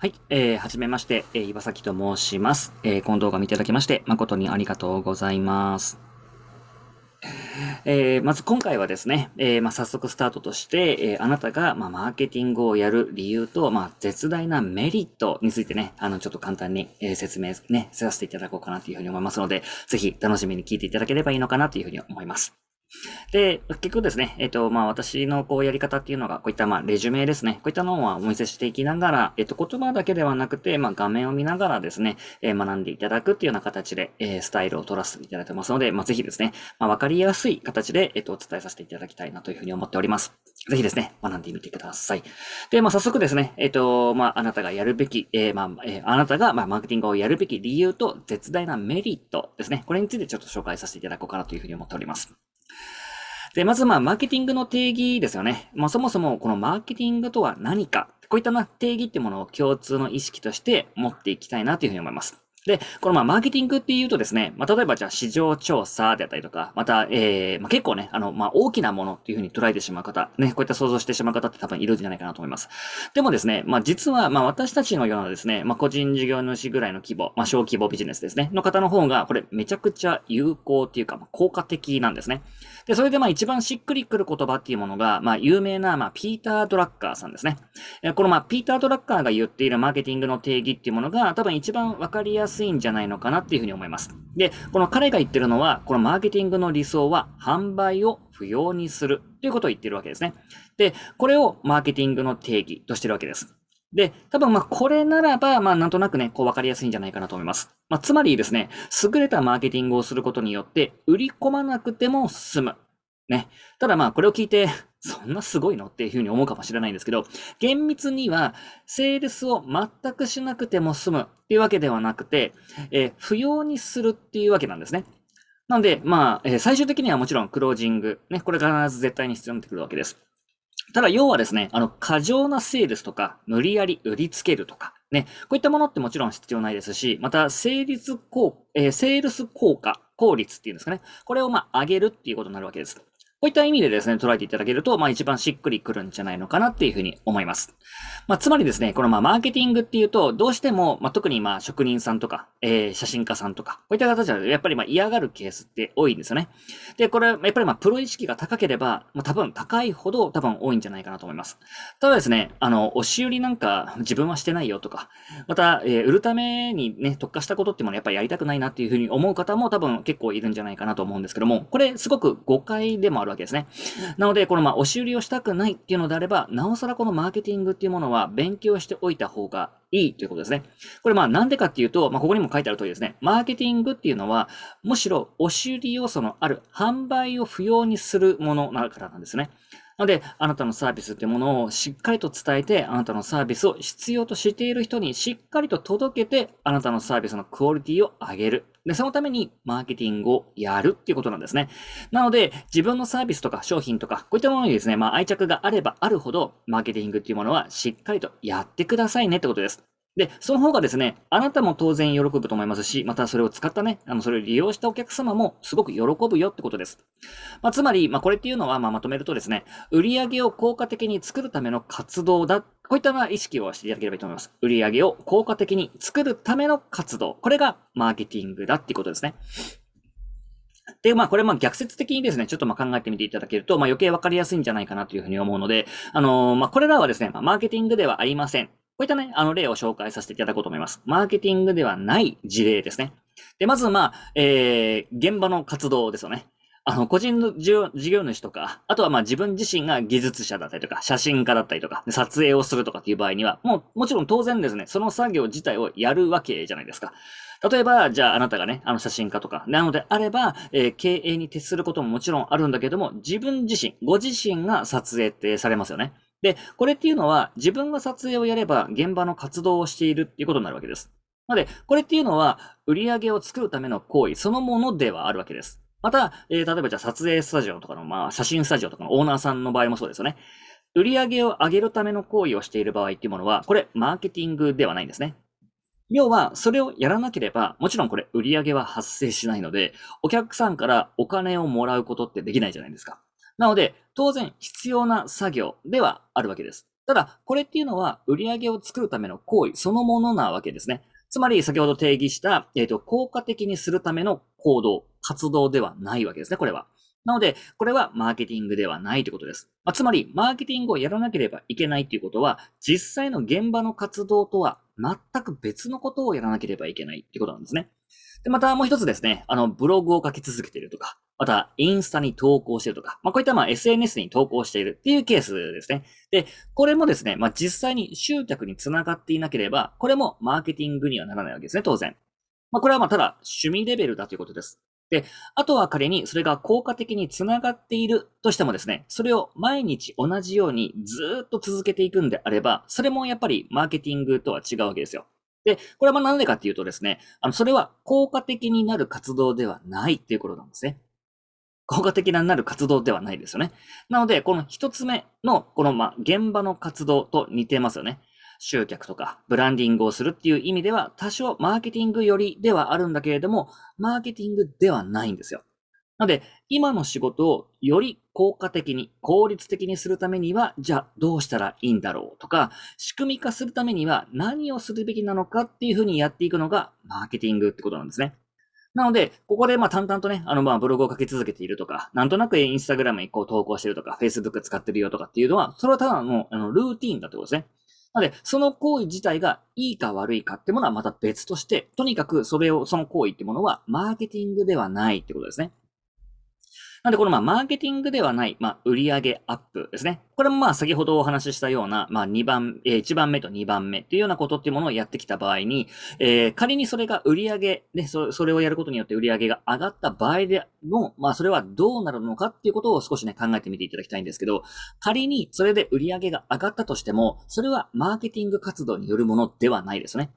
はい、えー、はじめまして、えー、岩崎と申します。えー、この動画見ていただきまして、誠にありがとうございます。えー、まず今回はですね、えー、まあ、早速スタートとして、えー、あなたが、まあ、マーケティングをやる理由と、まあ、絶大なメリットについてね、あの、ちょっと簡単に、え説明ね、させていただこうかなというふうに思いますので、ぜひ楽しみに聞いていただければいいのかなというふうに思います。で、結局ですね、えっ、と、まあ、私のこうやり方っていうのが、こういったまあ、レジュメですね。こういったのをお見せしていきながら、えっ、と、言葉だけではなくて、まあ、画面を見ながらですね、えー、学んでいただくっていうような形で、えー、スタイルを取らせていただいてますので、まあ、ぜひですね、まあ、わかりやすい形で、えっ、と、お伝えさせていただきたいなというふうに思っております。ぜひですね、学んでみてください。で、まあ、早速ですね、えっ、と、まあ、あなたがやるべき、えー、まあ、えー、あなたが、まあ、マーケティングをやるべき理由と絶大なメリットですね。これについてちょっと紹介させていただこうかなというふうに思っております。で、まずまあ、マーケティングの定義ですよね。まあ、そもそもこのマーケティングとは何か、こういったな定義ってものを共通の意識として持っていきたいなというふうに思います。で、このまあ、マーケティングっていうとですね、まあ、例えばじゃあ市場調査であったりとか、また、えー、まあ、結構ね、あの、まあ、大きなものっていうふうに捉えてしまう方、ね、こういった想像してしまう方って多分いるんじゃないかなと思います。でもですね、まあ、実は、まあ、私たちのようなですね、まあ、個人事業主ぐらいの規模、まあ、小規模ビジネスですね、の方の方が、これめちゃくちゃ有効っていうか、まあ、効果的なんですね。で、それでまあ、一番しっくりくる言葉っていうものが、まあ、有名な、まあ、ピーター・ドラッカーさんですね。このまあ、ピーター・ドラッカーが言っているマーケティングの定義っていうものが、多分一番わかりやすいんじゃないのかなっていうふうに思います。で、この彼が言ってるのは、このマーケティングの理想は販売を不要にするということを言ってるわけですね。で、これをマーケティングの定義としてるわけです。で、多分まあこれならば、まあなんとなくね、こう分かりやすいんじゃないかなと思います。まあつまりですね、優れたマーケティングをすることによって、売り込まなくても済む。ね。ただまあこれを聞いて、そんなすごいのっていうふうに思うかもしれないんですけど、厳密には、セールスを全くしなくても済むっていうわけではなくて、えー、不要にするっていうわけなんですね。なので、まあ、えー、最終的にはもちろんクロージング、ね、これ必ず絶対に必要になってくるわけです。ただ、要はですね、あの、過剰なセールスとか、無理やり売りつけるとか、ね、こういったものってもちろん必要ないですし、また、成立効、えー、セールス効果、効率っていうんですかね。これをまあ、上げるっていうことになるわけです。こういった意味でですね、捉えていただけると、まあ一番しっくりくるんじゃないのかなっていうふうに思います。まあつまりですね、このまあマーケティングっていうと、どうしても、まあ特にまあ職人さんとか、えー、写真家さんとか、こういった方たちはやっぱりまあ嫌がるケースって多いんですよね。で、これ、やっぱりまあプロ意識が高ければ、まあ多分高いほど多分多いんじゃないかなと思います。ただですね、あの、押し売りなんか自分はしてないよとか、また、えー、売るためにね、特化したことっていうものやっぱりやりたくないなっていうふうに思う方も多分結構いるんじゃないかなと思うんですけども、これすごく誤解でもあるわけですね。なので、このまあ、押し売りをしたくないっていうのであれば、なおさらこのマーケティングっていうものは勉強しておいた方がいいということですね。これまあなんでかっていうと、まあここにも書いてある通りですね。マーケティングっていうのは、むしろ押し売り要素のある販売を不要にするものだからなんですね。なので、あなたのサービスっていうものをしっかりと伝えて、あなたのサービスを必要としている人にしっかりと届けて、あなたのサービスのクオリティを上げる。で、そのためにマーケティングをやるっていうことなんですね。なので、自分のサービスとか商品とか、こういったものにですね、まあ愛着があればあるほど、マーケティングっていうものはしっかりとやってくださいねってことです。で、その方がですね、あなたも当然喜ぶと思いますし、またそれを使ったね、あの、それを利用したお客様もすごく喜ぶよってことです。まあ、つまり、まあ、これっていうのは、まあ、まとめるとですね、売り上げを効果的に作るための活動だっ。こういったな意識をしていただければいいと思います。売上を効果的に作るための活動。これがマーケティングだっていうことですね。で、まあ、これ、ま、逆説的にですね、ちょっとま、考えてみていただけると、まあ、余計わかりやすいんじゃないかなというふうに思うので、あのー、まあ、これらはですね、まあ、マーケティングではありません。こういったね、あの例を紹介させていただこうと思います。マーケティングではない事例ですね。で、まず、まあ、えー、現場の活動ですよね。あの、個人の事業主とか、あとはまあ自分自身が技術者だったりとか、写真家だったりとか、撮影をするとかっていう場合には、もう、もちろん当然ですね、その作業自体をやるわけじゃないですか。例えば、じゃああなたがね、あの写真家とか、なのであれば、えー、経営に徹することももちろんあるんだけども、自分自身、ご自身が撮影ってされますよね。で、これっていうのは自分が撮影をやれば現場の活動をしているっていうことになるわけです。なので、これっていうのは売り上げを作るための行為そのものではあるわけです。また、えー、例えばじゃあ撮影スタジオとかの、まあ写真スタジオとかのオーナーさんの場合もそうですよね。売り上げを上げるための行為をしている場合っていうものは、これマーケティングではないんですね。要は、それをやらなければ、もちろんこれ売り上げは発生しないので、お客さんからお金をもらうことってできないじゃないですか。なので、当然必要な作業ではあるわけです。ただ、これっていうのは売り上げを作るための行為そのものなわけですね。つまり、先ほど定義した、えっ、ー、と、効果的にするための行動、活動ではないわけですね、これは。なので、これはマーケティングではないということです。まあ、つまり、マーケティングをやらなければいけないということは、実際の現場の活動とは全く別のことをやらなければいけないということなんですね。で、またもう一つですね、あの、ブログを書き続けているとか、また、インスタに投稿してるとか、まあ、こういったまあ SNS に投稿しているっていうケースですね。で、これもですね、まあ、実際に集客につながっていなければ、これもマーケティングにはならないわけですね、当然。まあ、これはまあ、ただ、趣味レベルだということです。で、あとは仮にそれが効果的につながっているとしてもですね、それを毎日同じようにずっと続けていくんであれば、それもやっぱりマーケティングとは違うわけですよ。で、これは何でかっていうとですね、あの、それは効果的になる活動ではないっていうことなんですね。効果的ななる活動ではないですよね。なので、この一つ目の、この、ま、現場の活動と似てますよね。集客とかブランディングをするっていう意味では多少マーケティング寄りではあるんだけれども、マーケティングではないんですよ。なので、今の仕事をより効果的に、効率的にするためには、じゃあどうしたらいいんだろうとか、仕組み化するためには何をするべきなのかっていうふうにやっていくのがマーケティングってことなんですね。なので、ここでまあ淡々とね、あのまあブログを書き続けているとか、なんとなくインスタグラムにこう投稿してるとか、Facebook 使ってるよとかっていうのは、それはただのあのルーティーンだってことですね。なので、その行為自体がいいか悪いかってものはまた別として、とにかくそれを、その行為ってものはマーケティングではないってことですね。なんで、このまあ、マーケティングではない、まあ、売上アップですね。これもまあ、先ほどお話ししたような、まあ、2番、えー、1番目と2番目っていうようなことっていうものをやってきた場合に、えー、仮にそれが売上で、そそれをやることによって売上が上がった場合での、まあ、それはどうなるのかっていうことを少しね、考えてみていただきたいんですけど、仮にそれで売上が上がったとしても、それはマーケティング活動によるものではないですね。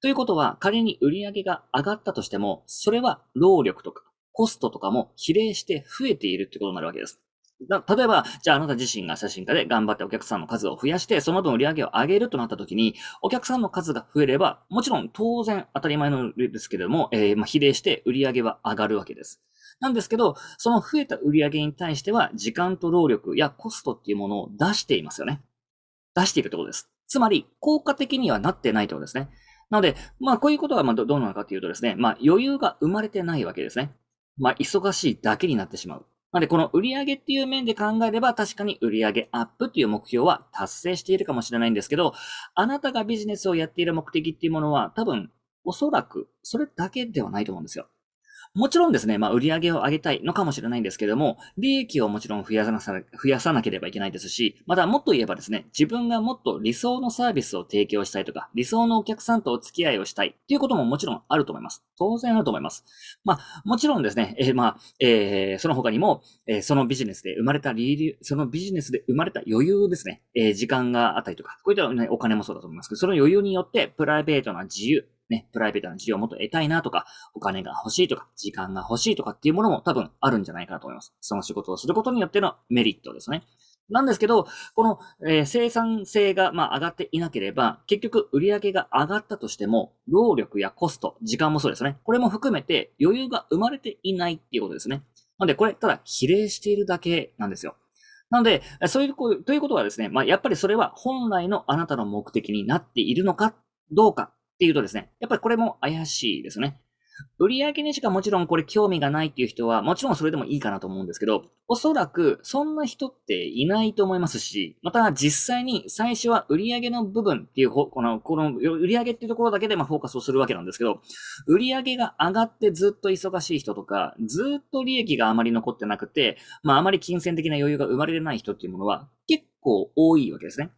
ということは、仮に売上が上がったとしても、それは労力とか、コストとかも比例して増えているってことになるわけです。例えば、じゃああなた自身が写真家で頑張ってお客さんの数を増やして、その分売り上げを上げるとなった時に、お客さんの数が増えれば、もちろん当然当たり前のですけれども、えー、まあ、比例して売り上げは上がるわけです。なんですけど、その増えた売り上げに対しては、時間と労力やコストっていうものを出していますよね。出しているってことです。つまり、効果的にはなってないってことですね。なので、まあ、こういうことは、まあ、どうなのかっていうとですね、まあ、余裕が生まれてないわけですね。まあ、忙しいだけになってしまう。なので、この売上っていう面で考えれば、確かに売上アップという目標は達成しているかもしれないんですけど、あなたがビジネスをやっている目的っていうものは、多分、おそらく、それだけではないと思うんですよ。もちろんですね、まあ、売り上げを上げたいのかもしれないんですけども、利益をもちろん増やさな増やさなければいけないですし、またもっと言えばですね、自分がもっと理想のサービスを提供したいとか、理想のお客さんとお付き合いをしたいっていうことももちろんあると思います。当然あると思います。まあ、もちろんですね、えー、まあ、えー、その他にも、えー、そのビジネスで生まれた理由、そのビジネスで生まれた余裕ですね、えー、時間があったりとか、こういった、お金もそうだと思いますけど、その余裕によってプライベートな自由、ね、プライベートな事業をもっと得たいなとか、お金が欲しいとか、時間が欲しいとかっていうものも多分あるんじゃないかなと思います。その仕事をすることによってのメリットですね。なんですけど、この、えー、生産性が、まあ、上がっていなければ、結局売上が上がったとしても、労力やコスト、時間もそうですね。これも含めて余裕が生まれていないっていうことですね。なので、これ、ただ比例しているだけなんですよ。なので、そういう、ということはですね、まあ、やっぱりそれは本来のあなたの目的になっているのかどうかっていうとですね、やっぱりこれも怪しいですね。売上にしかもちろんこれ興味がないっていう人は、もちろんそれでもいいかなと思うんですけど、おそらくそんな人っていないと思いますし、また実際に最初は売上の部分っていう、この、この売上っていうところだけでまフォーカスをするわけなんですけど、売上が上がってずっと忙しい人とか、ずっと利益があまり残ってなくて、まああまり金銭的な余裕が生まれてない人っていうものは結構多いわけですね。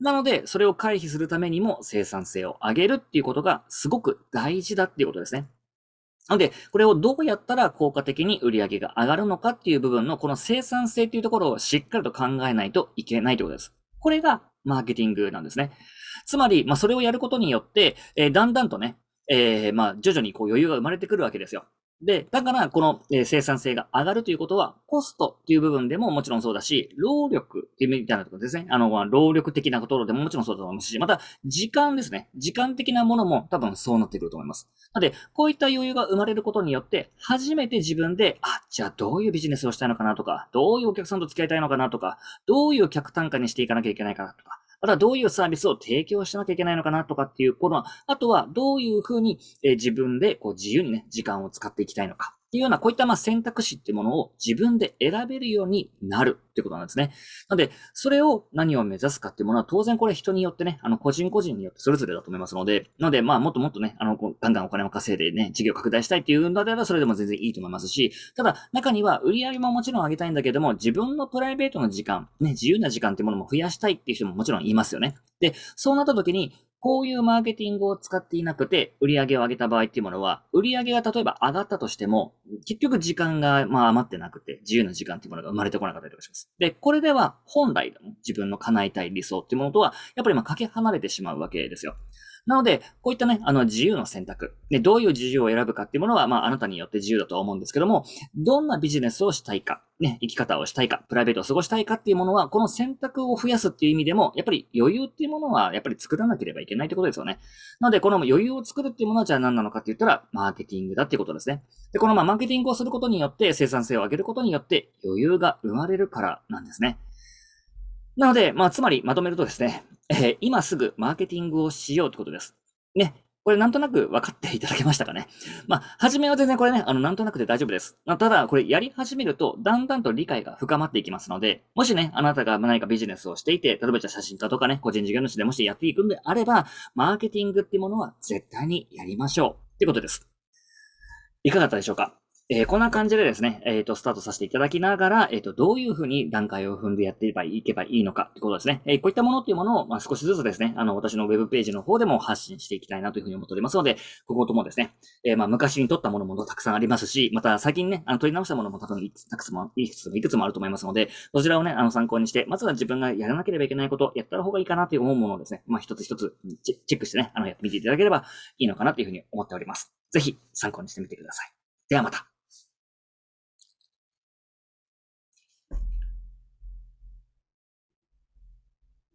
なので、それを回避するためにも生産性を上げるっていうことがすごく大事だっていうことですね。なので、これをどうやったら効果的に売り上げが上がるのかっていう部分のこの生産性っていうところをしっかりと考えないといけないということです。これがマーケティングなんですね。つまり、まあ、それをやることによって、えー、だんだんとね、えー、まあ、徐々にこう余裕が生まれてくるわけですよ。で、だから、この、え、生産性が上がるということは、コストっていう部分でももちろんそうだし、労力っていうみたいなところですね。あの、労力的なところでももちろんそうだと思いますし、また、時間ですね。時間的なものも多分そうなってくると思います。なので、こういった余裕が生まれることによって、初めて自分で、あ、じゃあどういうビジネスをしたいのかなとか、どういうお客さんと付き合いたいのかなとか、どういう客単価にしていかなきゃいけないかなとか、あとはどういうサービスを提供しなきゃいけないのかなとかっていうことは、あとはどういうふうに、え自分でこう自由にね、時間を使っていきたいのか。っていうような、こういったまあ選択肢っていうものを自分で選べるようになるってことなんですね。なので、それを何を目指すかっていうものは当然これ人によってね、あの個人個人によってそれぞれだと思いますので、なのでまあもっともっとね、あの、ガンガンお金を稼いでね、事業拡大したいっていうのであればそれでも全然いいと思いますし、ただ中には売り上げももちろん上げたいんだけども、自分のプライベートの時間、ね、自由な時間っていうものも増やしたいっていう人ももちろんいますよね。で、そうなった時に、こういうマーケティングを使っていなくて、売り上げを上げた場合っていうものは、売り上げが例えば上がったとしても、結局時間がまあ余ってなくて、自由な時間っていうものが生まれてこなかったりとかします。で、これでは本来の自分の叶えたい理想っていうものとは、やっぱりまあかけ離れてしまうわけですよ。なので、こういったね、あの、自由の選択。で、どういう自由を選ぶかっていうものは、まあ、あなたによって自由だとは思うんですけども、どんなビジネスをしたいか、ね、生き方をしたいか、プライベートを過ごしたいかっていうものは、この選択を増やすっていう意味でも、やっぱり余裕っていうものは、やっぱり作らなければいけないってことですよね。なので、この余裕を作るっていうものは、じゃあ何なのかって言ったら、マーケティングだっていうことですね。で、このまあ、マーケティングをすることによって、生産性を上げることによって、余裕が生まれるからなんですね。なので、まあ、つまりまとめるとですね、えー、今すぐマーケティングをしようってことです。ね。これなんとなく分かっていただけましたかね。まあ、初めは全然これね、あの、なんとなくで大丈夫です。まただ、これやり始めると、だんだんと理解が深まっていきますので、もしね、あなたが何かビジネスをしていて、例えばじゃ写真家とかね、個人事業主でもしやっていくんであれば、マーケティングっていうものは絶対にやりましょう。ってことです。いかがだったでしょうか？えー、こんな感じでですね、えっ、ー、と、スタートさせていただきながら、えっ、ー、と、どういうふうに段階を踏んでやっていけばいけばいいのかってことですね。えこういったものっていうものを、まあ、少しずつですね、あの、私のウェブページの方でも発信していきたいなというふうに思っておりますので、ここともですね、えまあ、昔に撮ったものもたくさんありますし、また最近ね、あの、撮り直したものも多分いくつも、いくつもいくつもあると思いますので、そちらをね、あの、参考にして、まずは自分がやらなければいけないこと、やった方がいいかなという思うものをですね、まあ、一つ一つチェックしてね、あの、やってみていただければいいのかなというふうに思っております。ぜひ参考にしてみてください。ではまた。